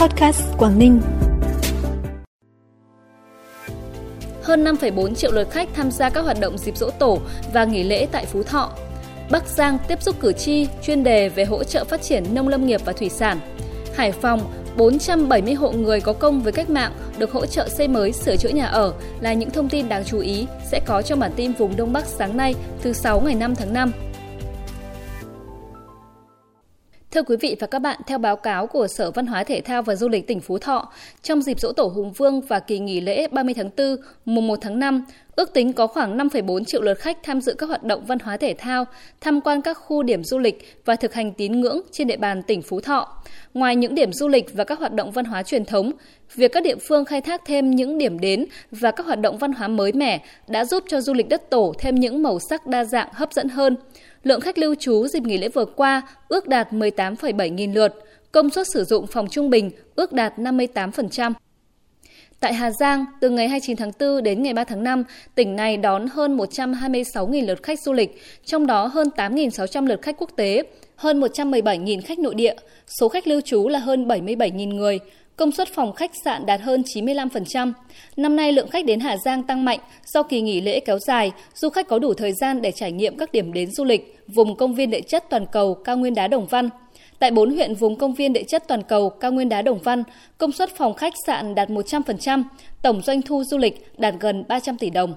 Podcast Quảng Ninh. Hơn 5,4 triệu lượt khách tham gia các hoạt động dịp dỗ tổ và nghỉ lễ tại Phú Thọ. Bắc Giang tiếp xúc cử tri chuyên đề về hỗ trợ phát triển nông lâm nghiệp và thủy sản. Hải Phòng 470 hộ người có công với cách mạng được hỗ trợ xây mới sửa chữa nhà ở là những thông tin đáng chú ý sẽ có trong bản tin vùng Đông Bắc sáng nay thứ 6 ngày 5 tháng 5. Thưa quý vị và các bạn, theo báo cáo của Sở Văn hóa Thể thao và Du lịch tỉnh Phú Thọ, trong dịp dỗ tổ Hùng Vương và kỳ nghỉ lễ 30 tháng 4, mùng 1 tháng 5, ước tính có khoảng 5,4 triệu lượt khách tham dự các hoạt động văn hóa thể thao, tham quan các khu điểm du lịch và thực hành tín ngưỡng trên địa bàn tỉnh Phú Thọ. Ngoài những điểm du lịch và các hoạt động văn hóa truyền thống, việc các địa phương khai thác thêm những điểm đến và các hoạt động văn hóa mới mẻ đã giúp cho du lịch đất tổ thêm những màu sắc đa dạng hấp dẫn hơn lượng khách lưu trú dịp nghỉ lễ vừa qua ước đạt 18,7 nghìn lượt, công suất sử dụng phòng trung bình ước đạt 58%. Tại Hà Giang, từ ngày 29 tháng 4 đến ngày 3 tháng 5, tỉnh này đón hơn 126.000 lượt khách du lịch, trong đó hơn 8.600 lượt khách quốc tế, hơn 117.000 khách nội địa, số khách lưu trú là hơn 77.000 người, công suất phòng khách sạn đạt hơn 95%. Năm nay lượng khách đến Hà Giang tăng mạnh do kỳ nghỉ lễ kéo dài, du khách có đủ thời gian để trải nghiệm các điểm đến du lịch, vùng công viên địa chất toàn cầu cao nguyên đá Đồng Văn. Tại 4 huyện vùng công viên địa chất toàn cầu cao nguyên đá Đồng Văn, công suất phòng khách sạn đạt 100%, tổng doanh thu du lịch đạt gần 300 tỷ đồng.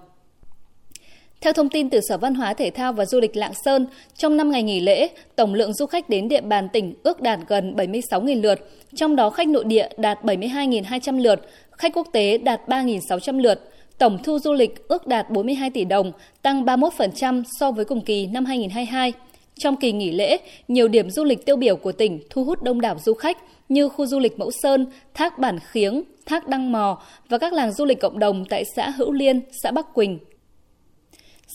Theo thông tin từ Sở Văn hóa Thể thao và Du lịch Lạng Sơn, trong 5 ngày nghỉ lễ, tổng lượng du khách đến địa bàn tỉnh ước đạt gần 76.000 lượt, trong đó khách nội địa đạt 72.200 lượt, khách quốc tế đạt 3.600 lượt. Tổng thu du lịch ước đạt 42 tỷ đồng, tăng 31% so với cùng kỳ năm 2022. Trong kỳ nghỉ lễ, nhiều điểm du lịch tiêu biểu của tỉnh thu hút đông đảo du khách như khu du lịch Mẫu Sơn, Thác Bản Khiếng, Thác Đăng Mò và các làng du lịch cộng đồng tại xã Hữu Liên, xã Bắc Quỳnh,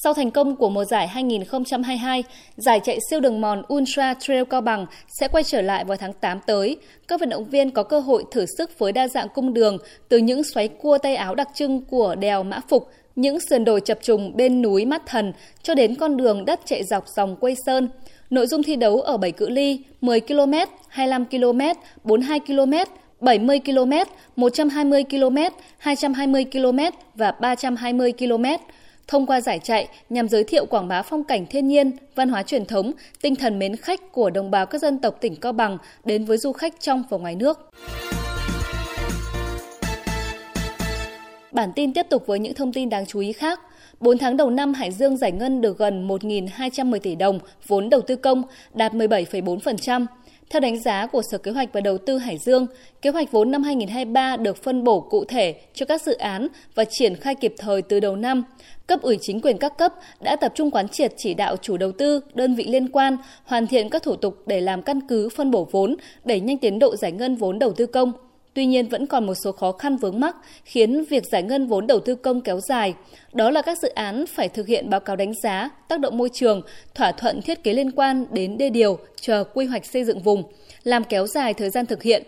sau thành công của mùa giải 2022, giải chạy siêu đường mòn Ultra Trail Cao Bằng sẽ quay trở lại vào tháng 8 tới. Các vận động viên có cơ hội thử sức với đa dạng cung đường, từ những xoáy cua tay áo đặc trưng của đèo Mã Phục, những sườn đồi chập trùng bên núi Mắt Thần, cho đến con đường đất chạy dọc dòng Quây Sơn. Nội dung thi đấu ở 7 cự ly 10 km, 25 km, 42 km, 70 km, 120 km, 220 km và 320 km thông qua giải chạy nhằm giới thiệu quảng bá phong cảnh thiên nhiên, văn hóa truyền thống, tinh thần mến khách của đồng bào các dân tộc tỉnh Cao Bằng đến với du khách trong và ngoài nước. Bản tin tiếp tục với những thông tin đáng chú ý khác. 4 tháng đầu năm, Hải Dương giải ngân được gần 1.210 tỷ đồng vốn đầu tư công, đạt 17,4%. Theo đánh giá của Sở Kế hoạch và Đầu tư Hải Dương, kế hoạch vốn năm 2023 được phân bổ cụ thể cho các dự án và triển khai kịp thời từ đầu năm. Cấp ủy chính quyền các cấp đã tập trung quán triệt chỉ đạo chủ đầu tư, đơn vị liên quan hoàn thiện các thủ tục để làm căn cứ phân bổ vốn, đẩy nhanh tiến độ giải ngân vốn đầu tư công. Tuy nhiên vẫn còn một số khó khăn vướng mắc khiến việc giải ngân vốn đầu tư công kéo dài. Đó là các dự án phải thực hiện báo cáo đánh giá, tác động môi trường, thỏa thuận thiết kế liên quan đến đê điều, chờ quy hoạch xây dựng vùng, làm kéo dài thời gian thực hiện.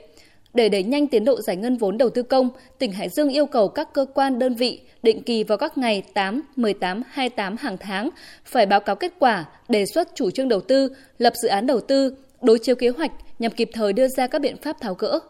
Để đẩy nhanh tiến độ giải ngân vốn đầu tư công, tỉnh Hải Dương yêu cầu các cơ quan đơn vị định kỳ vào các ngày 8, 18, 28 hàng tháng phải báo cáo kết quả, đề xuất chủ trương đầu tư, lập dự án đầu tư, đối chiếu kế hoạch nhằm kịp thời đưa ra các biện pháp tháo gỡ,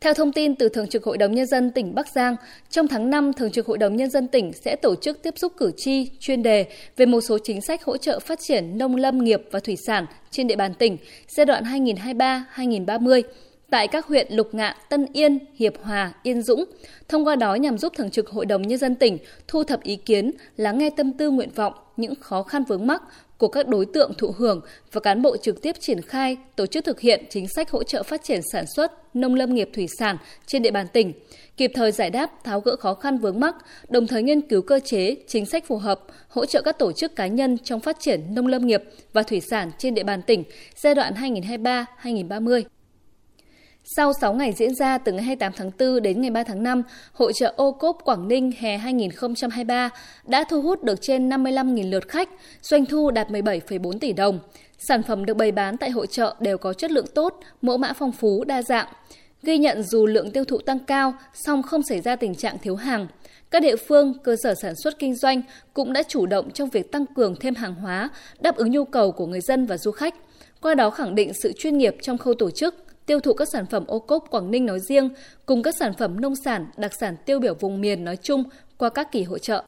theo thông tin từ Thường trực Hội đồng Nhân dân tỉnh Bắc Giang, trong tháng 5, Thường trực Hội đồng Nhân dân tỉnh sẽ tổ chức tiếp xúc cử tri chuyên đề về một số chính sách hỗ trợ phát triển nông lâm nghiệp và thủy sản trên địa bàn tỉnh giai đoạn 2023-2030 tại các huyện Lục Ngạn, Tân Yên, Hiệp Hòa, Yên Dũng. Thông qua đó nhằm giúp Thường trực Hội đồng Nhân dân tỉnh thu thập ý kiến, lắng nghe tâm tư nguyện vọng, những khó khăn vướng mắc của các đối tượng thụ hưởng và cán bộ trực tiếp triển khai, tổ chức thực hiện chính sách hỗ trợ phát triển sản xuất, nông lâm nghiệp thủy sản trên địa bàn tỉnh, kịp thời giải đáp, tháo gỡ khó khăn vướng mắc, đồng thời nghiên cứu cơ chế, chính sách phù hợp, hỗ trợ các tổ chức cá nhân trong phát triển nông lâm nghiệp và thủy sản trên địa bàn tỉnh giai đoạn 2023-2030. Sau 6 ngày diễn ra từ ngày 28 tháng 4 đến ngày 3 tháng 5, hội trợ ô cốp Quảng Ninh hè 2023 đã thu hút được trên 55.000 lượt khách, doanh thu đạt 17,4 tỷ đồng. Sản phẩm được bày bán tại hội trợ đều có chất lượng tốt, mẫu mã phong phú, đa dạng. Ghi nhận dù lượng tiêu thụ tăng cao, song không xảy ra tình trạng thiếu hàng. Các địa phương, cơ sở sản xuất kinh doanh cũng đã chủ động trong việc tăng cường thêm hàng hóa, đáp ứng nhu cầu của người dân và du khách. Qua đó khẳng định sự chuyên nghiệp trong khâu tổ chức, tiêu thụ các sản phẩm ô cốp Quảng Ninh nói riêng cùng các sản phẩm nông sản, đặc sản tiêu biểu vùng miền nói chung qua các kỳ hội trợ.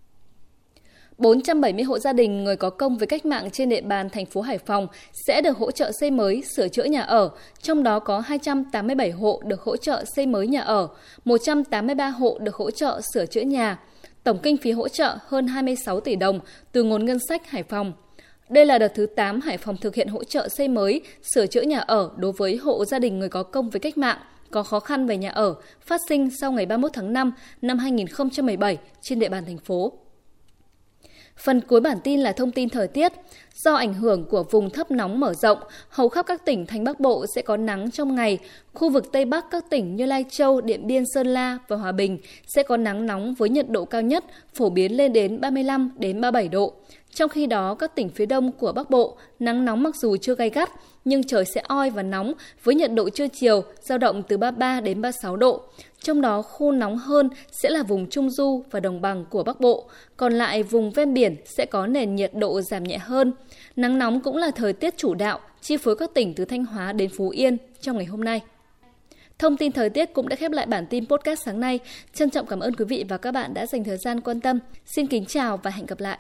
470 hộ gia đình người có công với cách mạng trên địa bàn thành phố Hải Phòng sẽ được hỗ trợ xây mới, sửa chữa nhà ở, trong đó có 287 hộ được hỗ trợ xây mới nhà ở, 183 hộ được hỗ trợ sửa chữa nhà. Tổng kinh phí hỗ trợ hơn 26 tỷ đồng từ nguồn ngân sách Hải Phòng. Đây là đợt thứ 8 Hải Phòng thực hiện hỗ trợ xây mới, sửa chữa nhà ở đối với hộ gia đình người có công với cách mạng có khó khăn về nhà ở phát sinh sau ngày 31 tháng 5 năm 2017 trên địa bàn thành phố. Phần cuối bản tin là thông tin thời tiết. Do ảnh hưởng của vùng thấp nóng mở rộng, hầu khắp các tỉnh thành Bắc Bộ sẽ có nắng trong ngày. Khu vực Tây Bắc các tỉnh như Lai Châu, Điện Biên, Sơn La và Hòa Bình sẽ có nắng nóng với nhiệt độ cao nhất phổ biến lên đến 35 đến 37 độ. Trong khi đó, các tỉnh phía đông của Bắc Bộ, nắng nóng mặc dù chưa gay gắt, nhưng trời sẽ oi và nóng với nhiệt độ trưa chiều dao động từ 33 đến 36 độ. Trong đó khu nóng hơn sẽ là vùng Trung Du và Đồng bằng của Bắc Bộ, còn lại vùng ven biển sẽ có nền nhiệt độ giảm nhẹ hơn. Nắng nóng cũng là thời tiết chủ đạo, chi phối các tỉnh từ Thanh Hóa đến Phú Yên trong ngày hôm nay. Thông tin thời tiết cũng đã khép lại bản tin podcast sáng nay. Trân trọng cảm ơn quý vị và các bạn đã dành thời gian quan tâm. Xin kính chào và hẹn gặp lại.